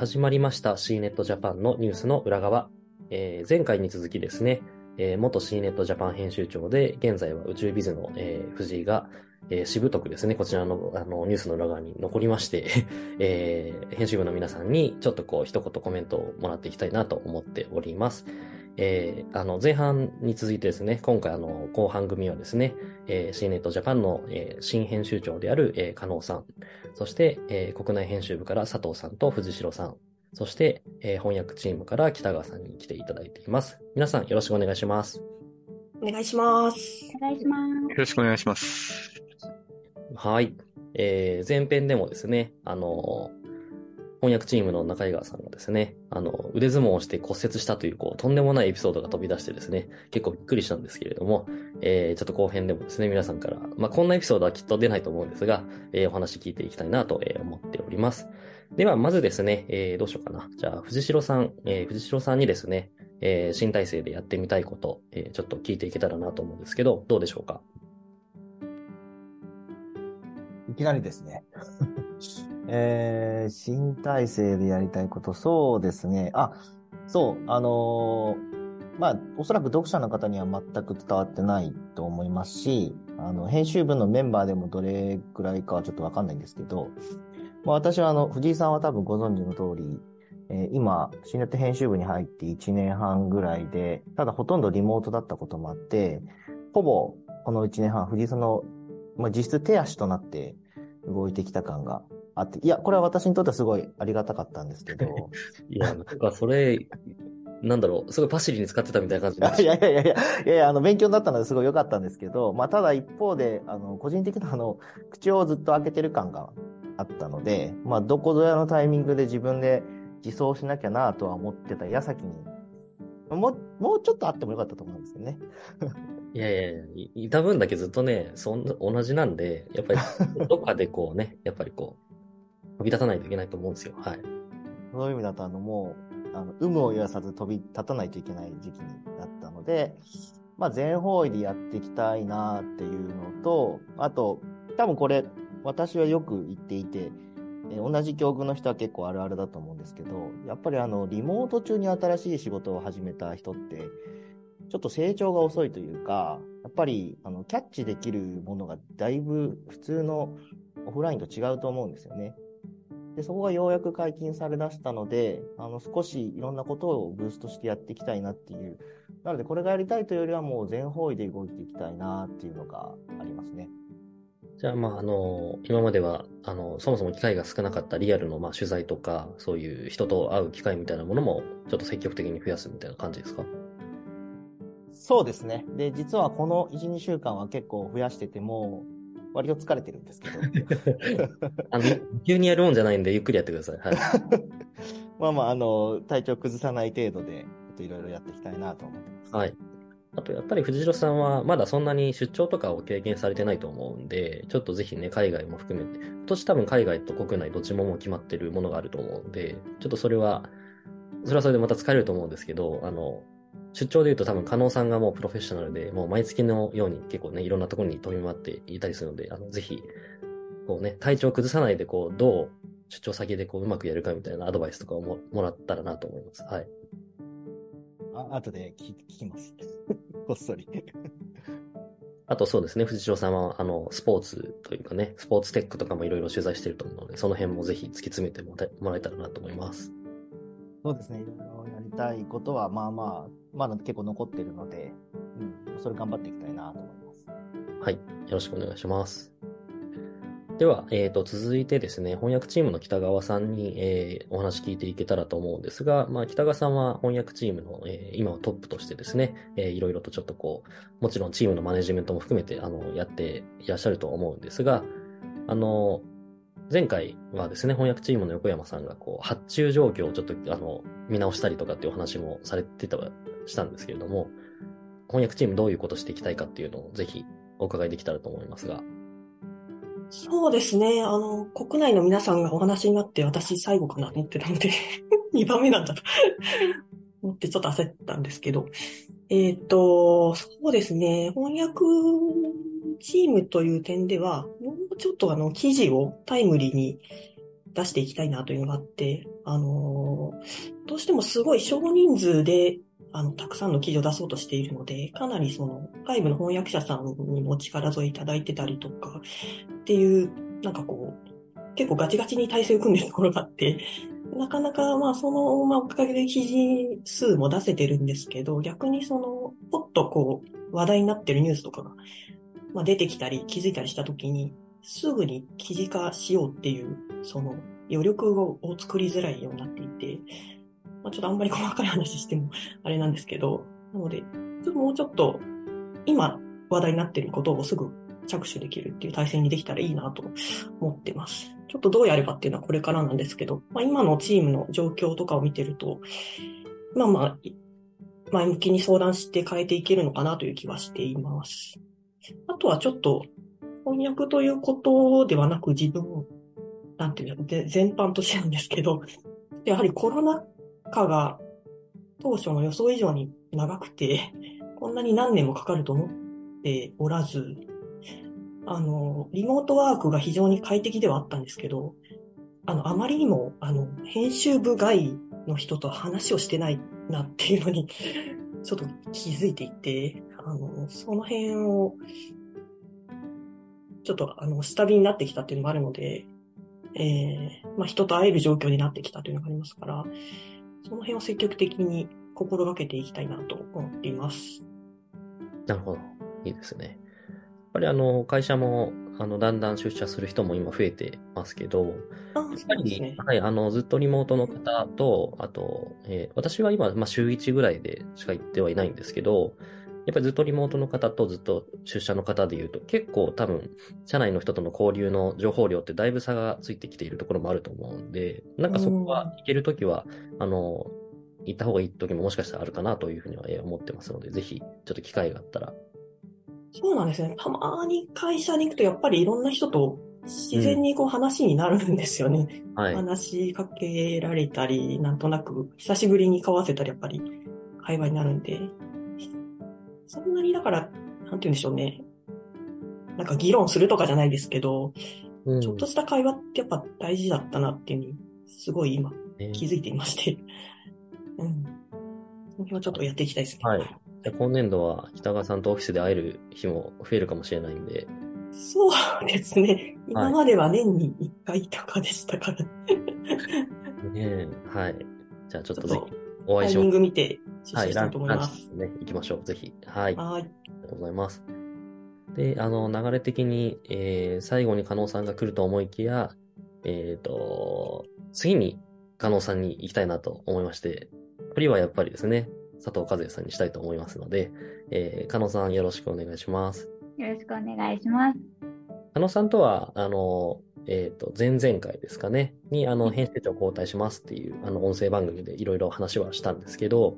始まりました C ネットジャパンのニュースの裏側。えー、前回に続きですね、えー、元 C ネットジャパン編集長で、現在は宇宙ビズの、えー、藤井が、えー、しぶとくですね、こちらのあのニュースの裏側に残りまして、えー、編集部の皆さんにちょっとこう一言コメントをもらっていきたいなと思っております。えー、あの、前半に続いてですね、今回あの、後半組はですね、えー、CNET Japan の、えー、新編集長である、えー、加納さん、そして、えー、国内編集部から佐藤さんと藤代さん、そして、えー、翻訳チームから北川さんに来ていただいています。皆さんよろしくお願いします。お願いします。お願いします。よろしくお願いします。はい。えー、前編でもですね、あの翻訳チームの中井川さんがですね、あの、腕相撲をして骨折したという、こう、とんでもないエピソードが飛び出してですね、結構びっくりしたんですけれども、えー、ちょっと後編でもですね、皆さんから、まあ、こんなエピソードはきっと出ないと思うんですが、えー、お話聞いていきたいなと思っております。では、まずですね、えー、どうしようかな。じゃあ、藤代さん、えー、藤代さんにですね、えー、新体制でやってみたいこと、えー、ちょっと聞いていけたらなと思うんですけど、どうでしょうか？いきなりですね。えー、新体制でやりたいこと、そうですね。あ、そう、あのー、まあ、おそらく読者の方には全く伝わってないと思いますし、あの、編集部のメンバーでもどれくらいかはちょっとわかんないんですけど、まあ、私はあの、藤井さんは多分ご存知の通り、えー、今、新ネッ編集部に入って1年半ぐらいで、ただほとんどリモートだったこともあって、ほぼこの1年半、藤井さんの、まあ、実質手足となって動いてきた感があって、いや、これは私にとってはすごいありがたかったんですけど。いや、なんかそれ、なんだろう、すごいパシリに使ってたみたいな感じ いやいやいやいや、いやいや、あの、勉強になったのですごい良かったんですけど、まあ、ただ一方で、あの、個人的なあの、口をずっと開けてる感があったので、まあ、どこぞやのタイミングで自分で自走しなきゃなとは思ってた矢先に、もう、もうちょっとあってもよかったと思うんですよね。いやいやいや、いた分だけずっとね、そんな、同じなんで、やっぱり、どっかでこうね、やっぱりこう、飛び立たないといけないと思うんですよ。はい。そういう意味だと、あの、もう、あの、有無を言わさず飛び立たないといけない時期になったので、まあ、全方位でやっていきたいなっていうのと、あと、多分これ、私はよく言っていて、え同じ境遇の人は結構あるあるだと思うんですけど、やっぱりあの、リモート中に新しい仕事を始めた人って、ちょっと成長が遅いというか、やっぱり、あの、キャッチできるものがだいぶ普通のオフラインと違うと思うんですよね。で、そこがようやく解禁されだしたので、あの、少しいろんなことをブーストしてやっていきたいなっていう。なので、これがやりたいというよりはもう全方位で動いていきたいなっていうのがありますね。じゃあ、まあ、あの、今までは、あの、そもそも機会が少なかったリアルの、まあ、取材とか、そういう人と会う機会みたいなものも、ちょっと積極的に増やすみたいな感じですか？そうですね。で、実はこの1、2週間は結構増やしてても、割と疲れてるんですけど。あの、急にやるもんじゃないんで、ゆっくりやってください。はい。まあまあ、あの、体調崩さない程度で、いろいろやっていきたいなと思ってます。はい。あと、やっぱり藤代さんは、まだそんなに出張とかを経験されてないと思うんで、ちょっとぜひね、海外も含めて、今年多分海外と国内どっちももう決まってるものがあると思うんで、ちょっとそれは、それはそれでまた疲れると思うんですけど、あの、出張で言うと多分、加納さんがもうプロフェッショナルで、もう毎月のように結構ね、いろんなところに飛び回っていたりするので、あの、ぜひ、こうね、体調崩さないで、こう、どう出張先でこう、うまくやるかみたいなアドバイスとかをももらったらなと思います。はい。あ、後で聞聞きます。こっそり。あとそうですね、藤代さんは、あの、スポーツというかね、スポーツテックとかもいろいろ取材してると思うので、その辺もぜひ突き詰めてもらえたらなと思います。そうですね、いろいろやりたいことは、まあまあ、まだ結構残ってるので、うん、それ頑張っていきたいなと思います。はい。よろしくお願いします。では、え、ー、と、続いてですね、翻訳チームの北川さんに、えー、お話聞いていけたらと思うんですが、まあ、北川さんは翻訳チームの、えー、今はトップとしてですね、えー、いろいろとちょっとこう、もちろんチームのマネジメントも含めて、あの、やっていらっしゃると思うんですが、あの、前回はですね、翻訳チームの横山さんが、こう、発注状況をちょっと、あの、見直したりとかっていうお話もされてた、したんですけれども、翻訳チームどういうことしていきたいかっていうのをぜひお伺いできたらと思いますが。そうですね。あの、国内の皆さんがお話になって私最後かなと思ってたので 2番目なんだと 思ってちょっと焦ったんですけど。えっ、ー、と、そうですね。翻訳チームという点では、もうちょっとあの、記事をタイムリーに出していきたいなというのがあって、あのどうしてもすごい少人数で、あの、たくさんの記事を出そうとしているので、かなりその、外部の翻訳者さんにも力添えいただいてたりとか、っていう、なんかこう、結構ガチガチに体制を組んでるところがあって、なかなか、まあ、その、まあ、おかげで記事数も出せてるんですけど、逆にその、ポッとこう、話題になってるニュースとかが、まあ、出てきたり、気づいたりしたときに、すぐに記事化しようっていう、その、余力を作りづらいようになっていて、まあ、ちょっとあんまり細かい話しても あれなんですけど、なので、ちょっともうちょっと、今話題になっていることをすぐ着手できるっていう体制にできたらいいなと思ってます。ちょっとどうやればっていうのはこれからなんですけど、まあ、今のチームの状況とかを見てると、まあまあ、前向きに相談して変えていけるのかなという気はしています。あとはちょっと、翻訳ということではなく自分、なんていうの、全般としてなんですけど、やはりコロナ禍が当初の予想以上に長くて、こんなに何年もかかると思っておらず、あの、リモートワークが非常に快適ではあったんですけど、あの、あまりにも、あの、編集部外の人と話をしてないなっていうのに、ちょっと気づいていて、あの、その辺を、ちょっと、あの、下火になってきたっていうのもあるので、ええまあ、人と会える状況になってきたというのがありますから、その辺を積極的に心がけていきたいなと思っています。なるほど。いいですね。やっぱりあの、会社も、あの、だんだん出社する人も今増えてますけど、あやっそぱり、ね。はい、あの、ずっとリモートの方と、あと、えー私は今、まあ、週1ぐらいでしか行ってはいないんですけど、やっぱりずっとリモートの方とずっと出社の方で言うと、結構多分、社内の人との交流の情報量ってだいぶ差がついてきているところもあると思うんで、なんかそこは行けるときは、あの、行った方がいい時ももしかしたらあるかなというふうにはえー思ってますので、ぜひ、ちょっと機会があったら。そうなんですね。たまに会社に行くと、やっぱりいろんな人と自然にこう話になるんですよね。はい。話しかけられたり、なんとなく久しぶりに交わせたり、やっぱり会話になるんで、そんなにだから、なんて言うんでしょうね。なんか議論するとかじゃないですけど、うんちょっとした会話ってやっぱ大事だったなっていうのに、すごい今ね気づいていまして。うん。その辺はちょっとやっていきたいですね。はい。で今年度は北川さんとオフィスで会える日も増えるかもしれないんで、そうですね。今までは年に1回とかでしたから、ねえはい。じゃあちょっとぜお会いしましょタイミング見て出う。はい、社したいと思います。チね、行きましょう。ぜひ。はい。あはい。りがとうございます。で、あの、流れ的に、えー、最後に加納さんが来ると思いきや、えっ、と、次に加納さんに行きたいなと思いまして、振りはやっぱりですね、佐藤和也さんにしたいと思いますので、えー、加納さんよろしくお願いします。よろしくお願いします。加納さんとは、あの、えっ、と、前々回ですかね、に、あの、編集長交代しますっていう、あの、音声番組でいろいろ話はしたんですけど、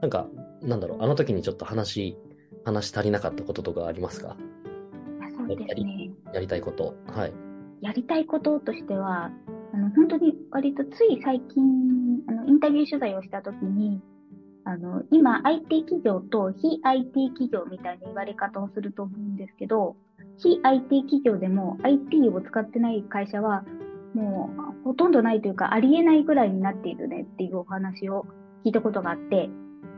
なんか、なんだろう、あの時にちょっと話、話し足りなかったこととかありますか？そうですね。やりたいこと。はい。やりたいこととしては、あの、本当に割とつい最近、あの、インタビュー取材をしたときに、あの、今 IT 企業と非 IT 企業みたいな言われ方をすると思うんですけど、非 IT 企業でも IT を使ってない会社は、もうほとんどないというかありえないぐらいになっているねっていうお話を聞いたことがあって、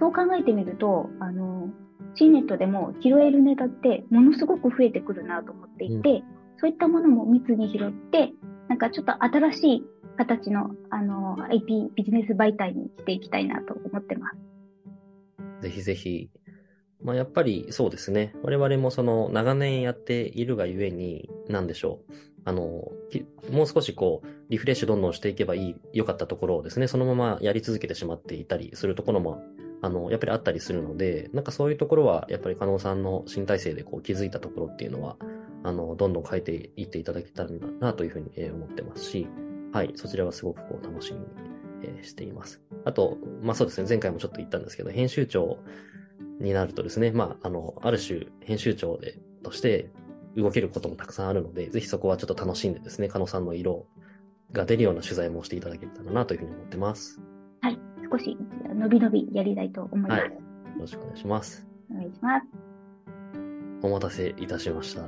そう考えてみると、あの、C ネットでも拾えるネタってものすごく増えてくるなと思っていて、そういったものも密に拾って、なんかちょっと新しい形の、あの、IP ビジネス媒体にしていきたいなと思ってます。ぜひぜひ。まあ、やっぱりそうですね。我々もその長年やっているがゆえに、なんでしょう。あの、もう少しこう、リフレッシュどんどんしていけばいい、良かったところをですね、そのままやり続けてしまっていたりするところも、あの、やっぱりあったりするので、なんかそういうところは、やっぱり加納さんの新体制でこう気づいたところっていうのは、あの、どんどん変えていっていただけたらなというふうに思ってますし、はい、そちらはすごくこう楽しみにしています。あと、まあそうですね、前回もちょっと言ったんですけど、編集長になるとですね、まあ、あの、ある種、編集長で、として動けることもたくさんあるので、ぜひそこはちょっと楽しんでですね、加納さんの色が出るような取材もしていただけたらなというふうに思ってます。はい。少し、のびのびやりたいと思います。はいよろしくお願いします。お願いします。お待たせいたしました。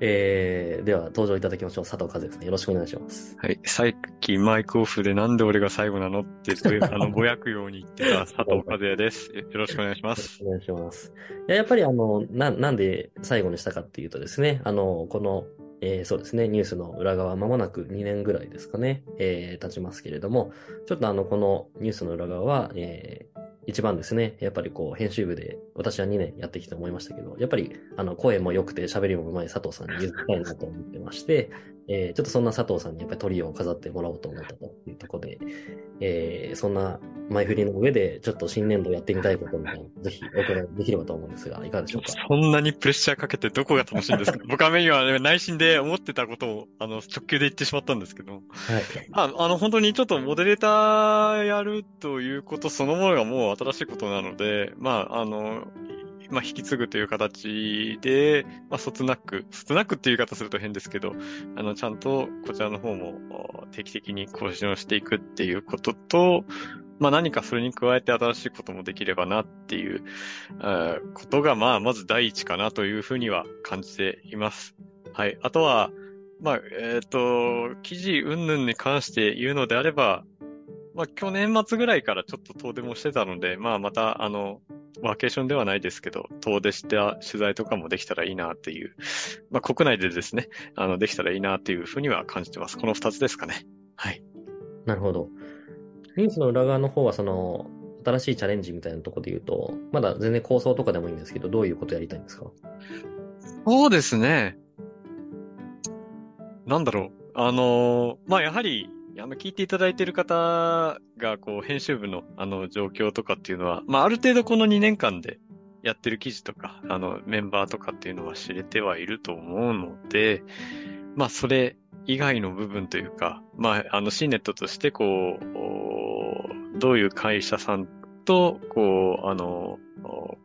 えー、では、登場いただきましょう。佐藤和也さん、よろしくお願いします。はい。さっきマイクオフでなんで俺が最後なのって、あの、ぼやくように言ってた佐藤和也です。よろしくお願いします。お願いします。いや、やっぱりあの、な、なんで最後にしたかっていうとですね、あの、この、えーそうですね、ニュースの裏側、まもなく2年ぐらいですかね、えー経ちますけれども、ちょっとあの、このニュースの裏側は、えー一番ですね、やっぱりこう、編集部で私は2年やってきて思いましたけど、やっぱり、あの、声も良くて喋りも上手い佐藤さんに譲りたいなと思ってまして、えーちょっとそんな佐藤さんにやっぱりトリを飾ってもらおうと思ったというところで、えーそんな前振りの上で、ちょっと新年度やってみたいことみたいなのぜひお伺いできればと思うんですが、いかがでしょうか？そんなにプレッシャーかけてどこが楽しいんですか？僕は今ね内心で思ってたことを、あの、直球で言ってしまったんですけど。はい。ああの、本当にちょっとモデレーターやるということそのものがもう新しいことなので、まあ、あの、まあ、引き継ぐという形で、まあ、そつなく、そつなくっていう言い方すると変ですけど、あの、ちゃんとこちらの方も定期的に更新をしていくっていうことと、まあ、何かそれに加えて新しいこともできればなっていう、あーことが、まあ、まず第一かなというふうには感じています。はい。あとは、まあ、えっ、と、記事云々に関して言うのであれば、まあ、去年末ぐらいからちょっと遠出もしてたので、まあ、また、あの、ワーケーションではないですけど、遠出した取材とかもできたらいいなっていう、まあ、国内でですね、あの、できたらいいなっていうふうには感じてます。この二つですかね。はい。なるほど。ニュースの裏側の方は、その、新しいチャレンジみたいなところで言うと、まだ全然構想とかでもいいんですけど、どういうことやりたいんですか？そうですね。なんだろう。あのーまあ、やはり、あの、聞いていただいている方が、こう、編集部の、あの、状況とかっていうのは、まあ、ある程度この2年間でやってる記事とか、あの、メンバーとかっていうのは知れてはいると思うので、まあ、それ以外の部分というか、まあ、あの、シーネットとして、こう、どういう会社さんと、こう、あの、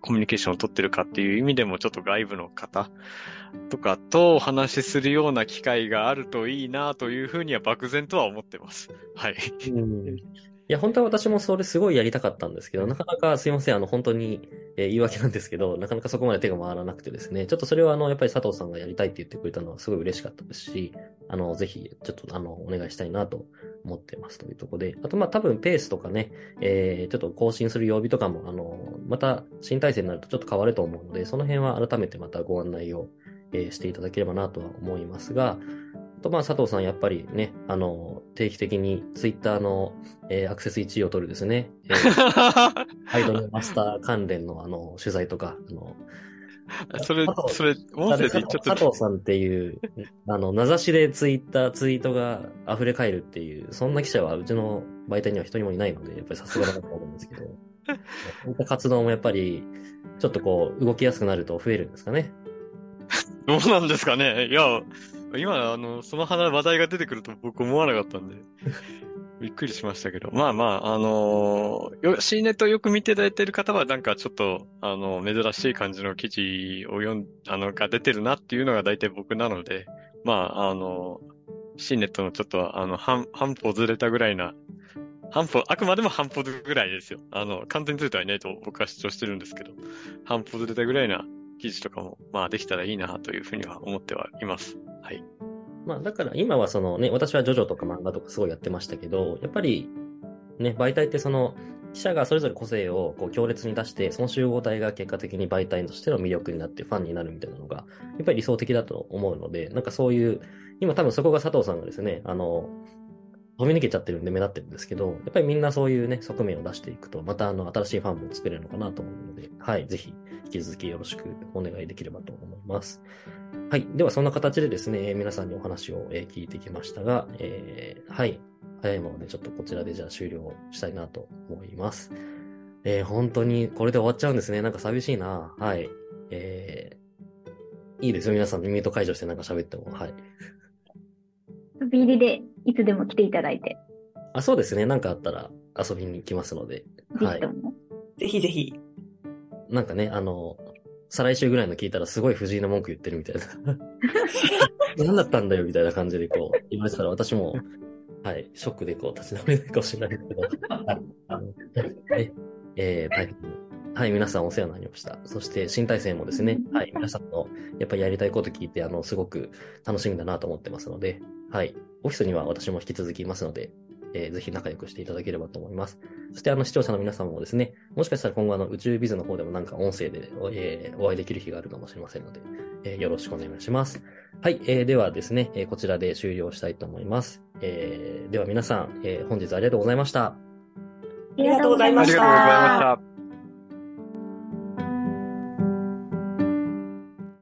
コミュニケーションを取ってるかっていう意味でも、ちょっと外部の方とかとお話しするような機会があるといいなというふうには漠然とは思ってます。はい。うんや、本当は私もそれすごいやりたかったんですけど、なかなかすいません、あの、本当に、えー言い訳なんですけど、なかなかそこまで手が回らなくてですね、ちょっとそれはあの、やっぱり佐藤さんがやりたいって言ってくれたのはすごい嬉しかったですし、あの、ぜひ、ちょっとあの、お願いしたいなと思ってますというところで、あとまあ多分ペースとかね、えーちょっと更新する曜日とかも、あの、また新体制になるとちょっと変わると思うので、その辺は改めてまたご案内を、えーしていただければなとは思いますが、あとまあ佐藤さんやっぱりね、あの、定期的にツイッターの、えーアクセス1位を取るですね、えー アイドルマスター関連のあの、取材とか、あの、それそれ、音声でちゃって佐藤さんっていう、あの、名指しでツイッター、ツイートが溢れ返るっていう、そんな記者はうちの媒体には一人もいないので、やっぱりさすがだなと思うんですけど、そういった活動もやっぱり、ちょっとこう、動きやすくなると増えるんですかね。どうなんですかね。いや、今、あの、その話、題が出てくると僕思わなかったんで、びっくりしましたけど。まあまあ、あのよ、C ネットよく見ていただいている方は、なんかちょっと、あの、珍しい感じの記事を読ん、あの、が出てるなっていうのが大体僕なので、まあ、あの、C ネットのちょっと、あの、半、半歩ずれたぐらいな、半歩、あくまでも半歩ぐらいですよ。あの、完全にずれてはいないと僕は主張してるんですけど、半歩ずれたぐらいな記事とかも、まあできたらいいなというふうには思ってはいます。はい。まあだから今はそのね、私はジョジョとか漫画とかすごいやってましたけど、やっぱりね、媒体ってその、記者がそれぞれ個性をこう強烈に出して、その集合体が結果的に媒体としての魅力になってファンになるみたいなのが、やっぱり理想的だと思うので、なんかそういう、今多分そこが佐藤さんがですね、あの、飛び抜けちゃってるんで目立ってるんですけど、やっぱりみんなそういうね、側面を出していくと、またあの、新しいファンも作れるのかなと思うので、はい、ぜひ、引き続きよろしくお願いできればと思います。はい。では、そんな形でですね、皆さんにお話を、聞いてきましたが、えーはい。早いもので、ちょっとこちらでじゃあ終了したいなと思います。えー本当にこれで終わっちゃうんですね。なんか寂しいな。はい。えーいいですよ。皆さん、ミュート解除してなんか喋っても。はい。飛び入りでいつでも来ていただいて、あ、そうですね。なんかあったら遊びに来ますので。ぜはいひと。も。ぜひぜひ。なんかね、あの、再来週ぐらいの聞いたらすごい藤井の文句言ってるみたいな。何だったんだよみたいな感じでこう言われてたら私も、はい、ショックでこう立ち直れないかもしれないですけど、はい、あの、ね、えー、大変はい、皆さんお世話になりました。そして新体制もですね、うんはい、皆さんのやっぱりやりたいこと聞いて、あの、すごく楽しみだなと思ってますので、はい、オフィスには私も引き続きいますので、えーぜひ仲良くしていただければと思います。そしてあの視聴者の皆さんもですね、もしかしたら今後あの宇宙ビズの方でもなんか音声で、えーお会いできる日があるかもしれませんので、えーよろしくお願いします。はい、えーではですね、えーこちらで終了したいと思います。えーでは皆さん、えー本日ありがとうございました。ありがとうございました。ありがとうございました。